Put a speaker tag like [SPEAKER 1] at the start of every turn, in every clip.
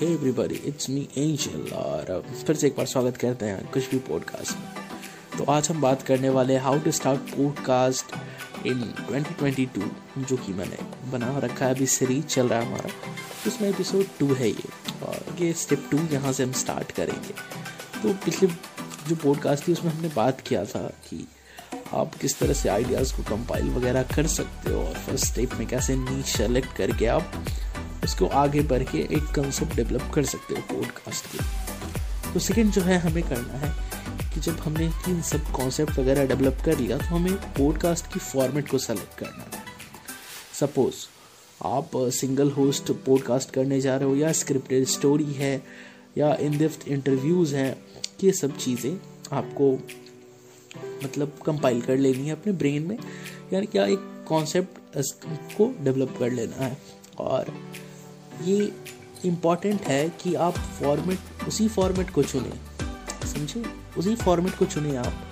[SPEAKER 1] Hey everybody it's me Angel और फिर से एक बार स्वागत करते हैं कुछ भी पॉडकास्ट में। तो आज हम बात करने वाले how to start podcast in 2022 जो कि मैंने बना रखा है, अभी सीरीज़ चल रहा है हमारा। उसमें एपिसोड टू है ये, और ये स्टेप टू यहाँ से हम स्टार्ट करेंगे। तो पिछले जो पॉडकास्ट थी, उसमें हमने बात किया था कि आप किस तरह से आइडियाज़ को कंपाइल वगैरह कर सकते हो, और फ़र्स्ट स्टेप में कैसे नीच सेलेक्ट करके आप उसको आगे बढ़ के एक कंसेप्ट डेवलप कर सकते हो पॉडकास्ट के। तो सेकेंड जो है, हमें करना है कि जब हमने इन सब कॉन्सेप्ट वगैरह डेवलप कर लिया तो हमें पॉडकास्ट की फॉर्मेट को सेलेक्ट करना है। सपोज़ आप सिंगल होस्ट पॉडकास्ट करने जा रहे हो, या स्क्रिप्टेड स्टोरी है, या इन डेप्थ इंटरव्यूज़ हैं, ये सब चीज़ें आपको मतलब कंपाइल कर लेनी है अपने ब्रेन में, यानी क्या एक कॉन्सेप्ट को डेवलप कर लेना है। और ये इंपॉर्टेंट है कि आप फॉर्मेट उसी फॉर्मेट को चुने। समझे? उसी फॉर्मेट को चुने आप।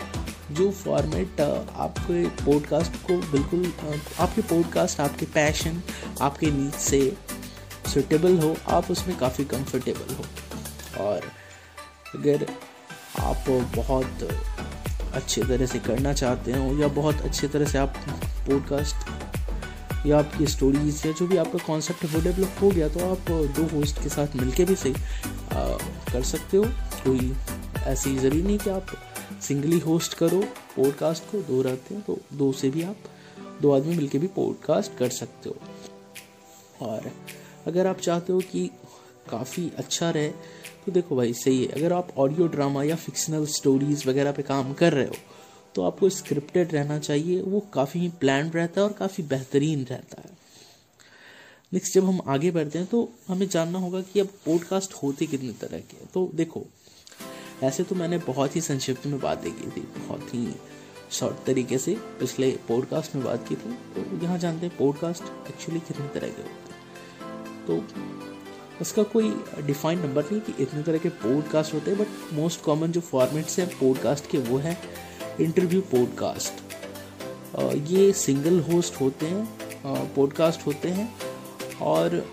[SPEAKER 1] जो फॉर्मेट आपके पॉडकास्ट को बिल्कुल आपके पॉडकास्ट आपके पैशन आपके नीड से सुटेबल हो, आप उसमें काफ़ी कंफर्टेबल हो। और अगर आप बहुत अच्छे तरह से करना चाहते हो या बहुत अच्छे तरह से आप पॉडकास्ट या आपकी स्टोरीज या जो भी आपका कॉन्सेप्ट है, वो डेवलप हो गया तो आप दो होस्ट के साथ मिलके भी सही कर सकते हो। कोई ऐसी ज़रूरी नहीं कि आप सिंगली होस्ट करो पॉडकास्ट को, दो रहते हैं तो दो से भी आप, दो आदमी मिलके भी पॉडकास्ट कर सकते हो। और अगर आप चाहते हो कि काफ़ी अच्छा रहे तो देखो भाई, सही है। अगर आप ऑडियो ड्रामा या फिक्शनल स्टोरीज वगैरह पे काम कर रहे हो तो आपको स्क्रिप्टेड रहना चाहिए, वो काफ़ी प्लान रहता है और काफ़ी बेहतरीन रहता है। नेक्स्ट जब हम आगे बढ़ते हैं तो हमें जानना होगा कि अब पॉडकास्ट होते कितने तरह के तो देखो, ऐसे तो मैंने बहुत ही संक्षिप्त में बातें की थी, बहुत ही शॉर्ट तरीके से पिछले पॉडकास्ट में बात की थी। तो यहाँ जानते हैं पॉडकास्ट एक्चुअली कितने तरह के होते हैं। तो उसका कोई डिफाइंड नंबर नहीं कि इतने तरह के पॉडकास्ट होते हैं बट मोस्ट कॉमन जो फॉर्मेट्स हैं पॉडकास्ट के वो है। Interview podcast. ये सिंगल होस्ट होते हैं पॉडकास्ट होते हैं, और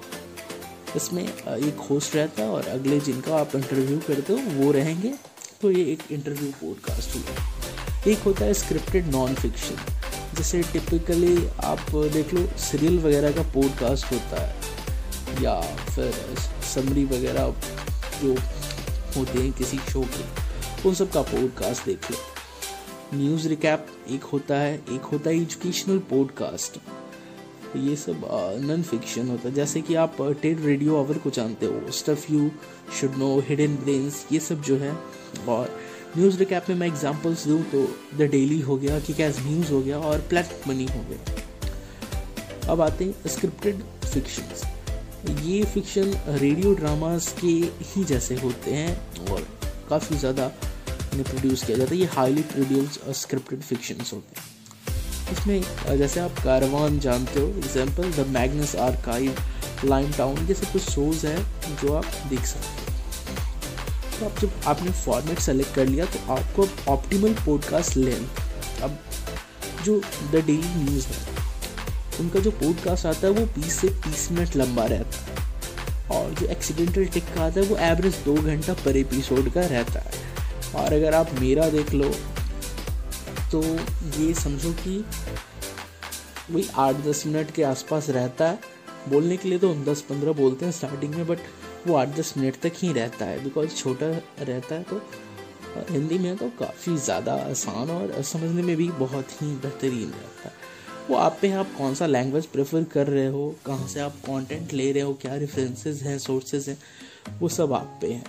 [SPEAKER 1] इसमें एक होस्ट रहता है और अगले जिनका आप इंटरव्यू करते हो, वो रहेंगे। तो ये एक इंटरव्यू पॉडकास्ट हुआ एक होता है स्क्रिप्टेड नॉन फिक्शन जैसे टिपिकली आप देख लो, सीरियल वगैरह का पॉडकास्ट होता है, या फिर समरी वगैरह जो होते हैं किसी शो के, उन सब का पॉडकास्ट देख लो। न्यूज़ रिकैप एक होता है, एक होता है एजुकेशनल पॉडकास्ट। ये सब नॉन फिक्शन होता है। जैसे कि आप टेड रेडियो आवर को जानते हो stuff you should know hidden brains ये सब जो है। और न्यूज़ रिकैप में मैं एग्जांपल्स दूँ तो द डेली हो गया कि कैस न्यूज़ हो गया और प्लेट मनी हो गया अब आते हैं स्क्रिप्टेड फिक्शन ये फिक्शन रेडियो ड्रामास के ही जैसे होते हैं और काफ़ी ज़्यादा इन्हें प्रोड्यूस किया जाता है, ये हाईली प्रोड्यूस और स्क्रिप्टेड फिक्शंस होते हैं। इसमें जैसे आप कारवान जानते हो example the Magnus Archive Limetown जैसे कुछ शोज़ हैं जो आप देख सकते हो। तो आप जब आपने फॉर्मेट सेलेक्ट कर लिया तो आपको ऑप्टिमल पॉडकास्ट लेंथ अब जो द डेली न्यूज़ है, उनका जो पॉडकास्ट आता है, वो 20 से 30 मिनट लंबा रहता है। और जो एक्सीडेंटल टिक का आता है, वो एवरेज दो घंटा पर एपिसोड का रहता है। और अगर आप मेरा देख लो तो ये समझो कि वही आठ दस मिनट के आसपास रहता है। बोलने के लिए तो हम दस पंद्रह बोलते हैं स्टार्टिंग में बट वो आठ दस मिनट तक ही रहता है। बिकॉज़ छोटा रहता है तो हिंदी में तो काफ़ी ज़्यादा आसान और समझने में भी बहुत ही बेहतरीन रहता है। वो आप पे आप कौन सा लैंग्वेज प्रेफर कर रहे हो, कहाँ से आप कंटेंट ले रहे हो, क्या रेफरेंसेस हैं सोर्सेज हैं, वो सब आप पे हैं।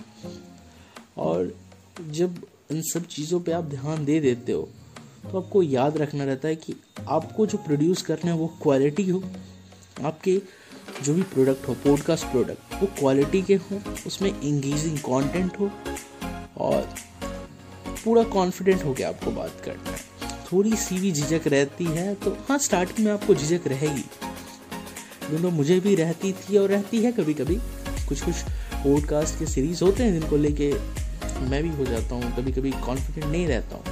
[SPEAKER 1] और जब इन सब चीज़ों पे आप ध्यान दे देते हो तो आपको याद रखना रहता है कि आपको जो प्रोड्यूस करना है वो क्वालिटी हो। आपके जो भी प्रोडक्ट हो पॉडकास्ट प्रोडक्ट वो क्वालिटी के हो, उसमें इंगेजिंग कंटेंट हो और पूरा कॉन्फिडेंट हो के आपको बात करना है। थोड़ी सी भी झिझक रहती है तो हाँ स्टार्टिंग में आपको झिझक रहेगी। दोनों मुझे भी रहती थी और रहती है कभी कभी कुछ कुछ पॉडकास्ट के सीरीज़ होते हैं जिनको लेके मैं भी हो जाता हूँ कभी कभी कॉन्फिडेंट नहीं रहता हूँ,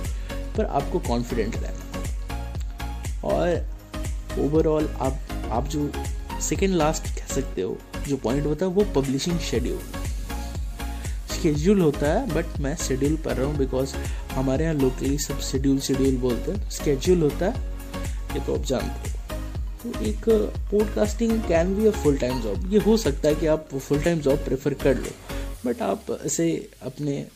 [SPEAKER 1] पर आपको कॉन्फिडेंट रहना और ओवरऑल आप आप जो सेकेंड लास्ट कह सकते हो, जो पॉइंट होता है, वो पब्लिशिंग शेड्यूल शेड्यूल होता है बट मैं शेड्यूल पढ़ रहा हूँ बिकॉज़ हमारे यहाँ लोकली सब शेड्यूल शेड्यूल बोलते हैं। स्केड्यूल होता है ये तो आप जानते हो। तो एक podcasting can be a full time job ये हो सकता है कि आप फुल टाइम जॉब प्रेफर कर लो। बट आप ऐसे अपने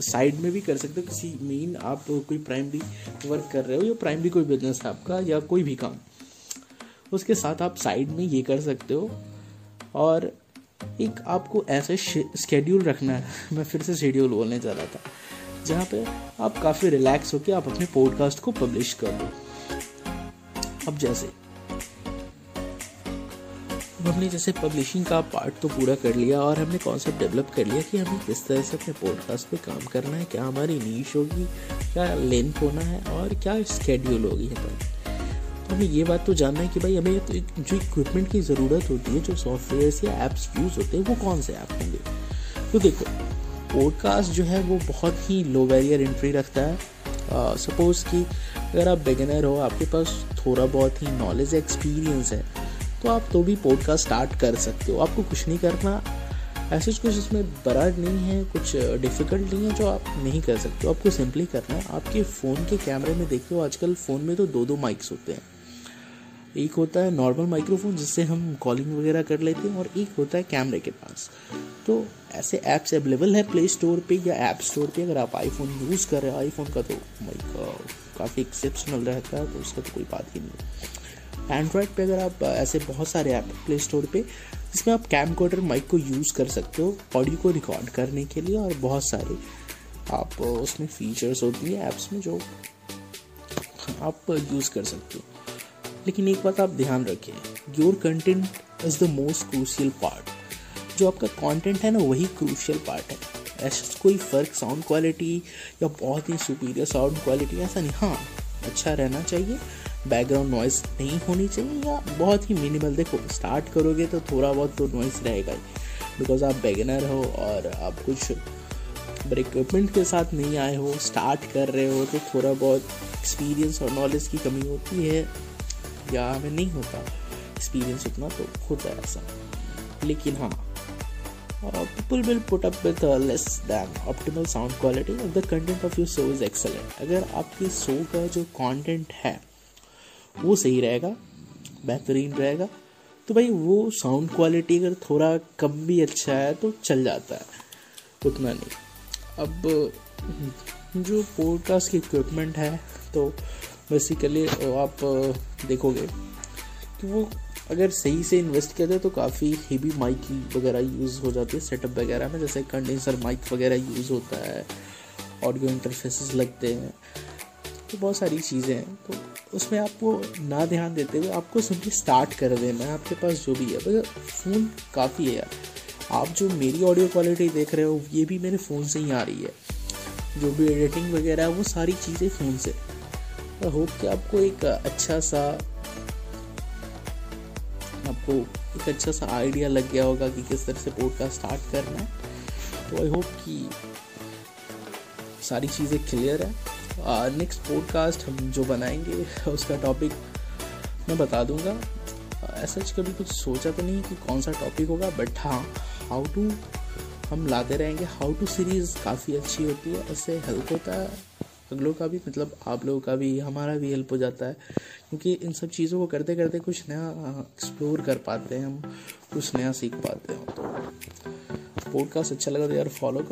[SPEAKER 1] साइड में भी कर सकते हो। किसी मेन आप कोई प्राइमरी वर्क कर रहे हो या प्राइमरी कोई बिज़नेस है आपका या कोई भी काम। उसके साथ आप साइड में ये कर सकते हो। और एक आपको ऐसे स्केड्यूल रखना है। मैं फिर से शेड्यूल बोलने जा रहा था। जहाँ पे आप काफ़ी रिलैक्स होकर आप अपने पॉडकास्ट को पब्लिश कर दो। अब जैसे हमने जैसे पब्लिशिंग का पार्ट तो पूरा कर लिया और हमने कॉन्सेप्ट डेवलप कर लिया कि हमें किस तरह से अपने पॉडकास्ट पे काम करना है क्या हमारी नीच होगी क्या लेंथ होना है और क्या स्केड्यूल होगी यहाँ पर। तो हमें ये बात तो जानना है कि भाई हमें तो जो इक्विपमेंट की ज़रूरत होती है जो सॉफ्टवेयर या ऐप्स यूज़ होते हैं वो कौन से ऐप होंगे? तो देखो पॉडकास्ट जो है वो बहुत ही लो बैरियर एंट्री रखता है। सपोज़ uh, कि अगर आप बिगिनर हो आपके पास थोड़ा बहुत ही नॉलेज एक्सपीरियंस है तो आप तो भी पॉडकास्ट स्टार्ट कर सकते हो। आपको कुछ नहीं करना। ऐसे कुछ इसमें बड़ा नहीं है, कुछ डिफ़िकल्ट नहीं है जो आप नहीं कर सकते हो। आपको सिंपली करना है। आपके फ़ोन के कैमरे में देखते हो, आजकल फ़ोन में तो दो दो माइक्स होते हैं। एक होता है नॉर्मल माइक्रोफोन जिससे हम कॉलिंग वगैरह कर लेते हैं, और एक होता है कैमरे के पास। तो ऐसे ऐप्स अवेलेबल है प्ले स्टोर पे या ऐप स्टोर पे। अगर आप आईफोन यूज़ कर रहे हो आईफोन का तो माइक काफ़ी एक्सेप्शनल रहता है तो उसका तो कोई बात ही नहीं एंड्रॉयड पे अगर आप ऐसे बहुत सारे ऐप प्ले स्टोर पे, जिसमें आप कैम कोडर माइक को यूज़ कर सकते हो ऑडियो को रिकॉर्ड करने के लिए और बहुत सारे आप उसमें फीचर्स होती है ऐप्स में जो आप यूज़ कर सकते हो। लेकिन एक बात आप ध्यान रखें your content is the most crucial part जो आपका कंटेंट है ना, वही क्रूशियल पार्ट है। ऐसा कोई फ़र्क साउंड क्वालिटी या बहुत ही सुपीरियर साउंड क्वालिटी ऐसा नहीं। हाँ अच्छा रहना चाहिए। बैकग्राउंड नॉइस नहीं होनी चाहिए या बहुत ही मिनिमल देखो स्टार्ट करोगे तो थोड़ा बहुत तो नॉइस रहेगा ही। बिकॉज़ आप बेगनर हो और आप कुछ बड़े इक्विपमेंट के साथ नहीं आए हो स्टार्ट कर रहे हो तो थोड़ा बहुत एक्सपीरियंस और नॉलेज की कमी होती है या हमें नहीं होता। एक्सपीरियंस उतना तो होता है ऐसा। लेकिन हाँ people will put up with less than optimal sound quality of the content of your show is excellent अगर आपके शो का जो कंटेंट है वो सही रहेगा, बेहतरीन रहेगा। तो भाई वो साउंड क्वालिटी अगर थोड़ा कम भी अच्छा है तो चल जाता है, उतना नहीं। अब, जो पॉडकास्ट की इक्विपमेंट है तो बेसिकली आप, देखोगे, कि वो अगर सही से इन्वेस्ट करते जाए तो काफ़ी हेवी माइक वगैरह यूज़ हो जाती है सेटअप वगैरह में। जैसे कंडेंसर माइक वगैरह यूज़ होता है ऑडियो इंटरफेसेस लगते हैं। तो बहुत सारी चीज़ें हैं तो उसमें आपको ना ध्यान देते हुए आपको सिंपली स्टार्ट कर देना है, आपके पास जो भी है। बस फ़ोन काफ़ी है यार। आप जो मेरी ऑडियो क्वालिटी देख रहे हो, ये भी मेरे फ़ोन से ही आ रही है। जो भी एडिटिंग वगैरह है, वो सारी चीज़ें फ़ोन से। आई होप कि आपको एक अच्छा सा, आपको एक अच्छा सा आइडिया लग गया होगा कि किस तरह से पॉडकास्ट स्टार्ट करना है। तो आई होप कि सारी चीज़ें क्लियर है। नेक्स्ट पॉडकास्ट हम जो बनाएँगे, उसका टॉपिक मैं बता दूँगा। ऐसा कभी कुछ सोचा तो नहीं कि कौन सा टॉपिक होगा बट हाँ हाउ टू हम लाते रहेंगे। हाउ टू सीरीज़ काफ़ी अच्छी होती है, उससे हेल्प होता है। अगलों का भी मतलब आप लोगों का भी, हमारा भी हेल्प हो जाता है। क्योंकि इन सब चीज़ों को करते करते कुछ नया एक्सप्लोर कर पाते हैं हम, कुछ नया सीख पाते हैं। तो पॉडकास्ट अच्छा लगा तो यार फॉलो